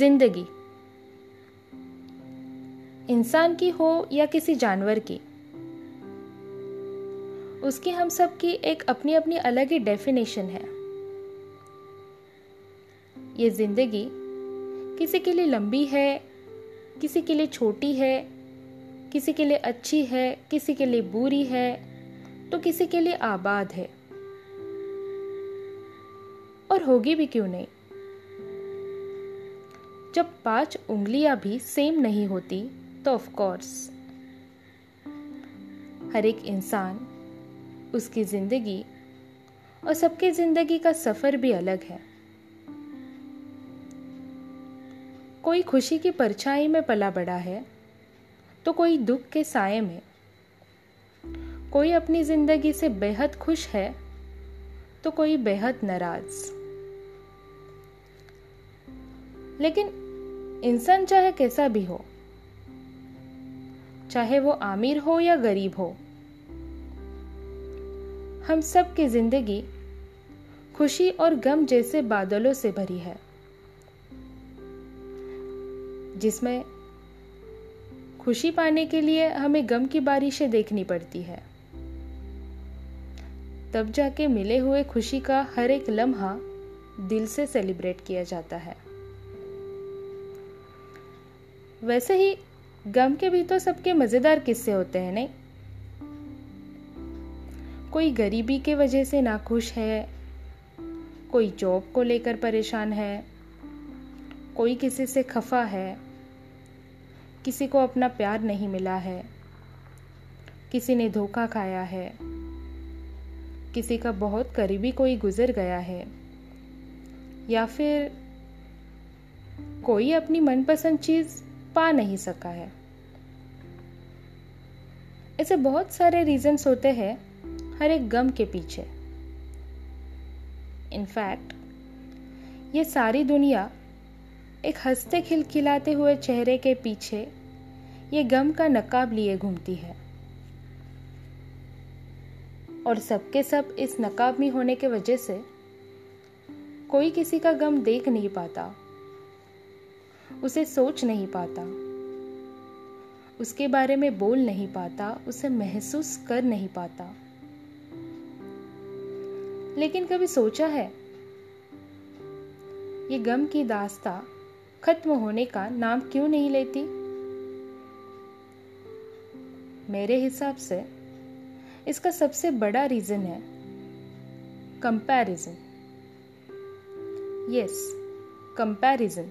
ज़िंदगी। इंसान की हो या किसी जानवर की, उसकी हम सब की एक अपनी अपनी अलग ही डेफिनेशन है। ये ज़िंदगी किसी के लिए लंबी है, किसी के लिए छोटी है, किसी के लिए अच्छी है, किसी के लिए बुरी है तो किसी के लिए आबाद है। और होगी भी क्यों नहीं? जब पाँच उंगलियाँ भी सेम नहीं होती तो ऑफ़ कोर्स हर एक इंसान उसकी ज़िंदगी और सबकी ज़िंदगी का सफ़र भी अलग है। कोई खुशी की परछाई में पला बड़ा है तो कोई दुख के साय में। कोई अपनी ज़िंदगी से बेहद खुश है तो कोई बेहद नाराज़। लेकिन इंसान चाहे कैसा भी हो, चाहे वो आमिर हो या गरीब हो, हम सब की ज़िंदगी खुशी और गम जैसे बादलों से भरी है, जिसमें खुशी पाने के लिए हमें गम की बारिशें देखनी पड़ती है। तब जाके मिले हुए खुशी का हर एक लम्हा दिल से सेलिब्रेट किया जाता है। वैसे ही गम के भी तो सबके मज़ेदार किस्से होते हैं, नहीं? कोई गरीबी के वजह से नाखुश है, कोई जॉब को लेकर परेशान है, कोई किसी से खफा है, किसी को अपना प्यार नहीं मिला है, किसी ने धोखा खाया है, किसी का बहुत करीबी कोई गुजर गया है, या फिर कोई अपनी मनपसंद चीज़ पा नहीं सका है। ऐसे बहुत सारे रीजंस होते हैं हर एक गम के पीछे। इनफैक्ट ये सारी दुनिया एक हँसते खिलखिलाते हुए चेहरे के पीछे ये गम का नकाब लिए घूमती है। और सबके सब इस नकाब में होने के वजह से कोई किसी का गम देख नहीं पाता। उसे सोच नहीं पाता। उसके बारे में बोल नहीं पाता, उसे महसूस कर नहीं पाता। लेकिन कभी सोचा है? ये गम की दास्ता खत्म होने का नाम क्यों नहीं लेती? मेरे हिसाब से इसका सबसे बड़ा रीजन है कंपैरिजन। Yes, comparison.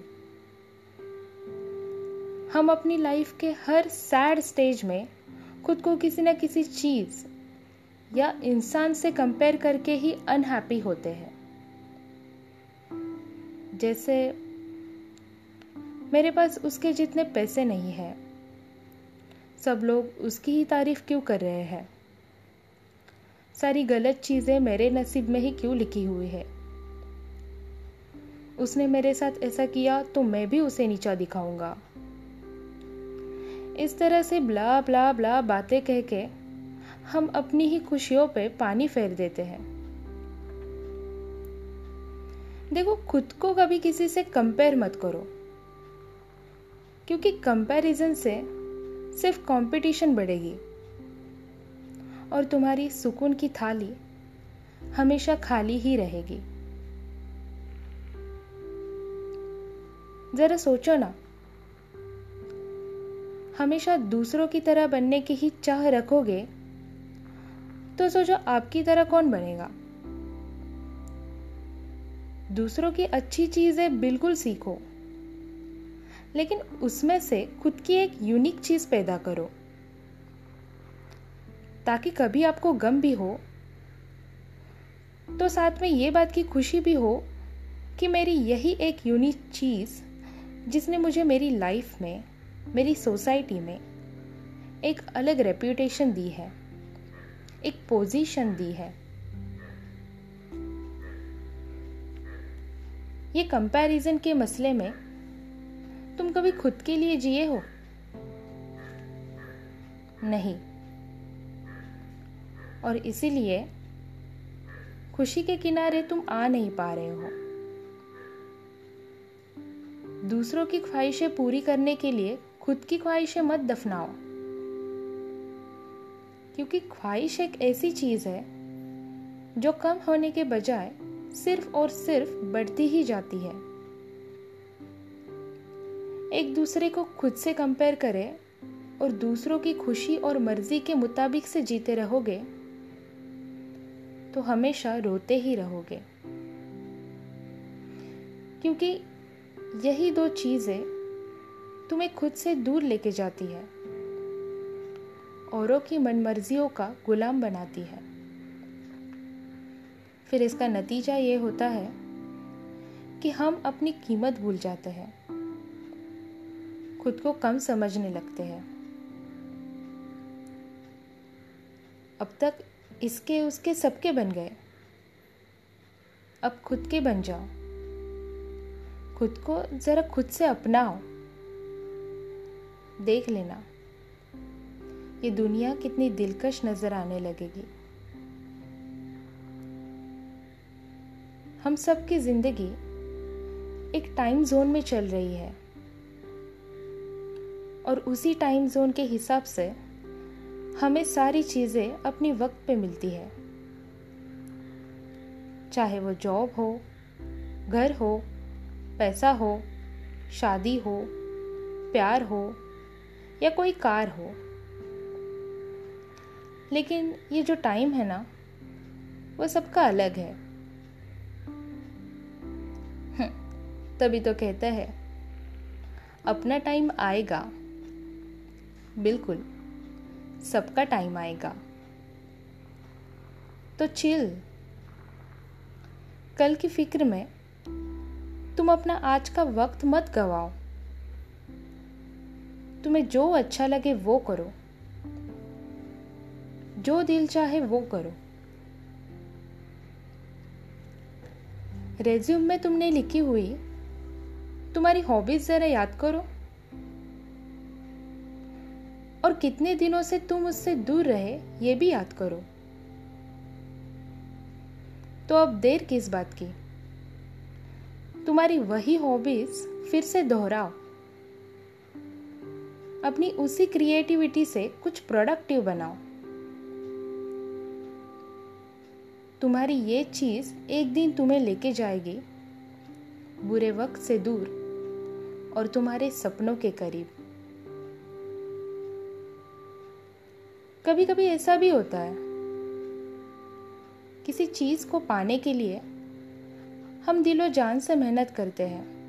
हम अपनी लाइफ के हर सैड स्टेज में खुद को किसी न किसी चीज़ या इंसान से कंपेयर करके ही अनहैप्पी होते हैं। जैसे मेरे पास उसके जितने पैसे नहीं है, सब लोग उसकी ही तारीफ़ क्यों कर रहे हैं? सारी गलत चीज़ें मेरे नसीब में ही क्यों लिखी हुई है? उसने मेरे साथ ऐसा किया तो मैं भी उसे नीचा दिखाऊँगा। इस तरह से ब्ला ब्ला ब्ला बातें कह के हम अपनी ही खुशियों पे पानी फेर देते हैं। देखो, खुद को कभी किसी से कंपेयर मत करो। क्योंकि कंपैरिजन से सिर्फ़ कंपटीशन बढ़ेगी। और तुम्हारी सुकून की थाली हमेशा खाली ही रहेगी। जरा सोचो ना हमेशा दूसरों की तरह बनने की ही चाह रखोगे तो सोचो आपकी तरह कौन बनेगा। दूसरों की अच्छी चीज़ें बिल्कुल सीखो, लेकिन उसमें से खुद की एक यूनिक चीज़ पैदा करो, ताकि कभी आपको गम भी हो तो साथ में ये बात की खुशी भी हो कि मेरी यही एक यूनिक चीज़ जिसने मुझे मेरी लाइफ में मेरी सोसाइटी में एक अलग रेप्यूटेशन दी है, एक पोजीशन दी है। ये कंपैरिजन के मसले में तुम कभी खुद के लिए जिए हो? नहीं। और इसीलिए खुशी के किनारे तुम आ नहीं पा रहे हो। दूसरों की ख्वाहिशें पूरी करने के लिए खुद की ख्वाहिशें मत दफनाओ। क्योंकि ख्वाहिश एक ऐसी चीज़ है, जो कम होने के बजाय सिर्फ़ और सिर्फ़ बढ़ती ही जाती है। एक दूसरे को खुद से कंपेयर करें और दूसरों की खुशी और मर्ज़ी के मुताबिक से जीते रहोगे तो हमेशा रोते ही रहोगे। क्योंकि यही दो चीज़ें तुम्हें खुद से दूर लेके जाती है। औरों की मनमर्जियों का गुलाम बनाती है। फिर इसका नतीजा ये होता है कि हम अपनी कीमत भूल जाते हैं। खुद को कम समझने लगते हैं। अब तक इसके उसके सबके बन गए। अब खुद के बन जाओ। खुद को जरा खुद से अपनाओ। देख लेना। ये दुनिया कितनी दिलकश नज़र आने लगेगी। हम सबकी ज़िंदगी एक टाइम जोन में चल रही है। और उसी टाइम जोन के हिसाब से हमें सारी चीज़ें अपनी वक्त पे मिलती है। चाहे वो जॉब हो, घर हो, पैसा हो, शादी हो, प्यार हो या कोई कार हो। लेकिन ये जो टाइम है ना, वो सबका अलग है। तभी तो कहते हैं, अपना टाइम आएगा। बिल्कुल, सबका टाइम आएगा। तो चिल कल की फ़िक्र में तुम अपना आज का वक्त मत गवाओ। तुम्हें जो अच्छा लगे वो करो। जो दिल चाहे वो करो। रेज्यूम में तुमने लिखी हुई, तुम्हारी हॉबीज जरा याद करो। और कितने दिनों से तुम उससे दूर रहे, ये भी याद करो। तो अब देर किस बात की? तुम्हारी वही हॉबीज फिर से दोहराओ। अपनी उसी क्रिएटिविटी से कुछ प्रोडक्टिव बनाओ। तुम्हारी ये चीज़ एक दिन तुम्हें लेके जाएगी, बुरे वक्त से दूर और तुम्हारे सपनों के करीब। कभी कभी ऐसा भी होता है, किसी चीज़ को पाने के लिए हम दिलो जान से मेहनत करते हैं।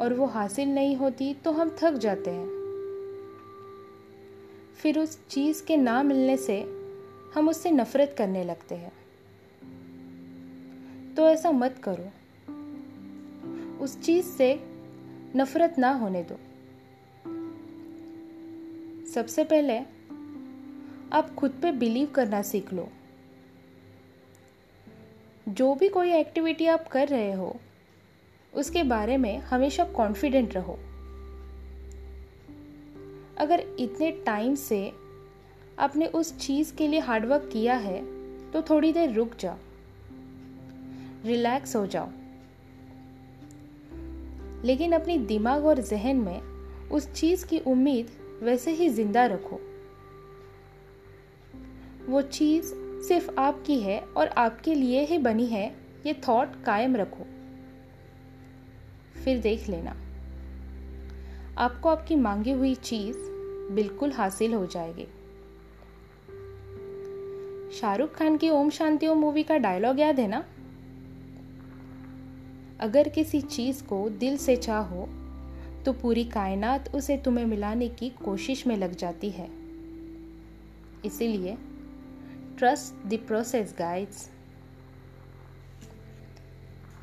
और वो हासिल नहीं होती तो हम थक जाते हैं। फिर उस चीज़ के ना मिलने से हम उससे नफरत करने लगते हैं। तो ऐसा मत करो। उस चीज़ से नफरत ना होने दो। सबसे पहले आप खुद पे बिलीव करना सीख लो। जो भी कोई एक्टिविटी आप कर रहे हो उसके बारे में हमेशा कॉन्फिडेंट रहो। अगर इतने टाइम से आपने उस चीज़ के लिए हार्डवर्क किया है तो थोड़ी देर रुक जाओ। रिलैक्स हो जाओ। लेकिन अपनी दिमाग और जहन में उस चीज़ की उम्मीद वैसे ही ज़िंदा रखो। वो चीज़ सिर्फ़ आपकी है और आपके लिए ही बनी है, ये थॉट कायम रखो। फिर देख लेना। आपको आपकी मांगी हुई चीज़ बिल्कुल हासिल हो जाएगी। शाहरुख खान की ओम शांति ओम मूवी का डायलॉग याद है ना? अगर किसी चीज़ को दिल से चाहो तो पूरी कायनात उसे तुम्हें मिलाने की कोशिश में लग जाती है। इसीलिए ट्रस्ट द प्रोसेस गाइड्स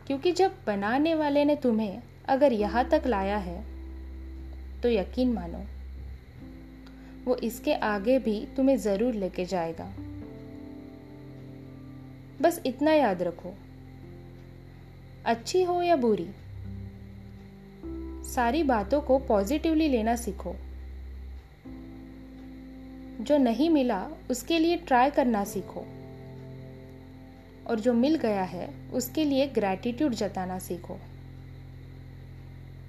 क्योंकि जब बनाने वाले ने तुम्हें अगर यहाँ तक लाया है तो यकीन मानो, वो इसके आगे भी तुम्हें ज़रूर लेके जाएगा। बस इतना याद रखो। अच्छी हो या बुरी, सारी बातों को पॉजिटिवली लेना सीखो। जो नहीं मिला, उसके लिए ट्राई करना सीखो। और जो मिल गया है, उसके लिए ग्रैटिट्यूड जताना सीखो।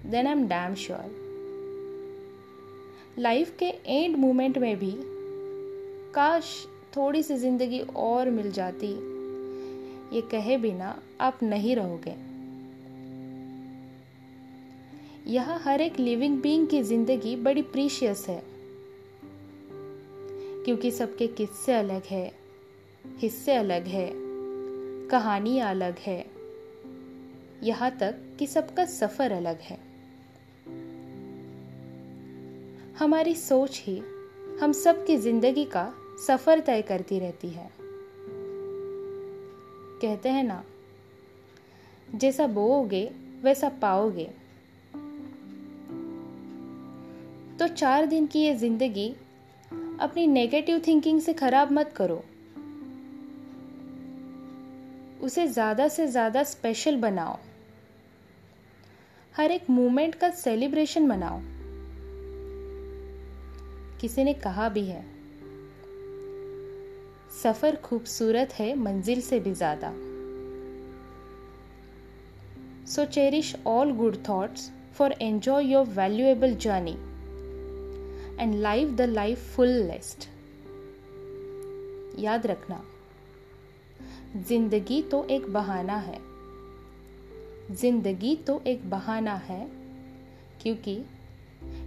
Then I am damn sure life के एंड मोमेंट में भी, काश थोड़ी सी ज़िंदगी और मिल जाती। ये कहे बिना आप नहीं रहोगे। यह हर एक लिविंग बीइंग की ज़िंदगी बड़ी प्रीशियस है। क्योंकि सबके किस्से अलग है, हिस्से अलग है। कहानी अलग है। यहाँ तक कि सबका सफ़र अलग है। हमारी सोच ही हम सब की ज़िंदगी का सफ़र तय करती रहती है। कहते हैं ना, जैसा बोओगे, वैसा पाओगे। तो चार दिन की ये ज़िंदगी अपनी नेगेटिव थिंकिंग से ख़राब मत करो। उसे ज़्यादा से ज़्यादा स्पेशल बनाओ। हर एक मोमेंट का सेलिब्रेशन मनाओ। किसी ने कहा भी है, सफ़र खूबसूरत है, मंजिल से भी ज़्यादा। So cherish all good thoughts for enjoy your valuable journey and live the life fullest याद रखना। ज़िंदगी तो एक बहाना है। ज़िंदगी तो एक बहाना है, क्योंकि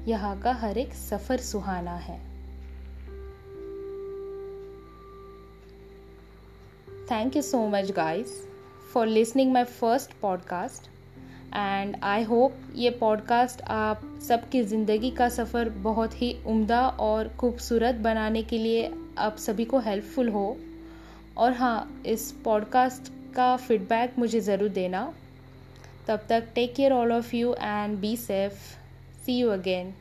यहाँ का हर एक सफ़र सुहाना है। Thank you so much guys for listening my first podcast and I hope ये पॉडकास्ट आप सबकी ज़िंदगी का सफ़र बहुत ही उम्दा और खूबसूरत बनाने के लिए आप सभी को हेल्पफुल हो। और हाँ इस पॉडकास्ट का फीडबैक मुझे ज़रूर देना। तब तक take care all of you and be safe see you again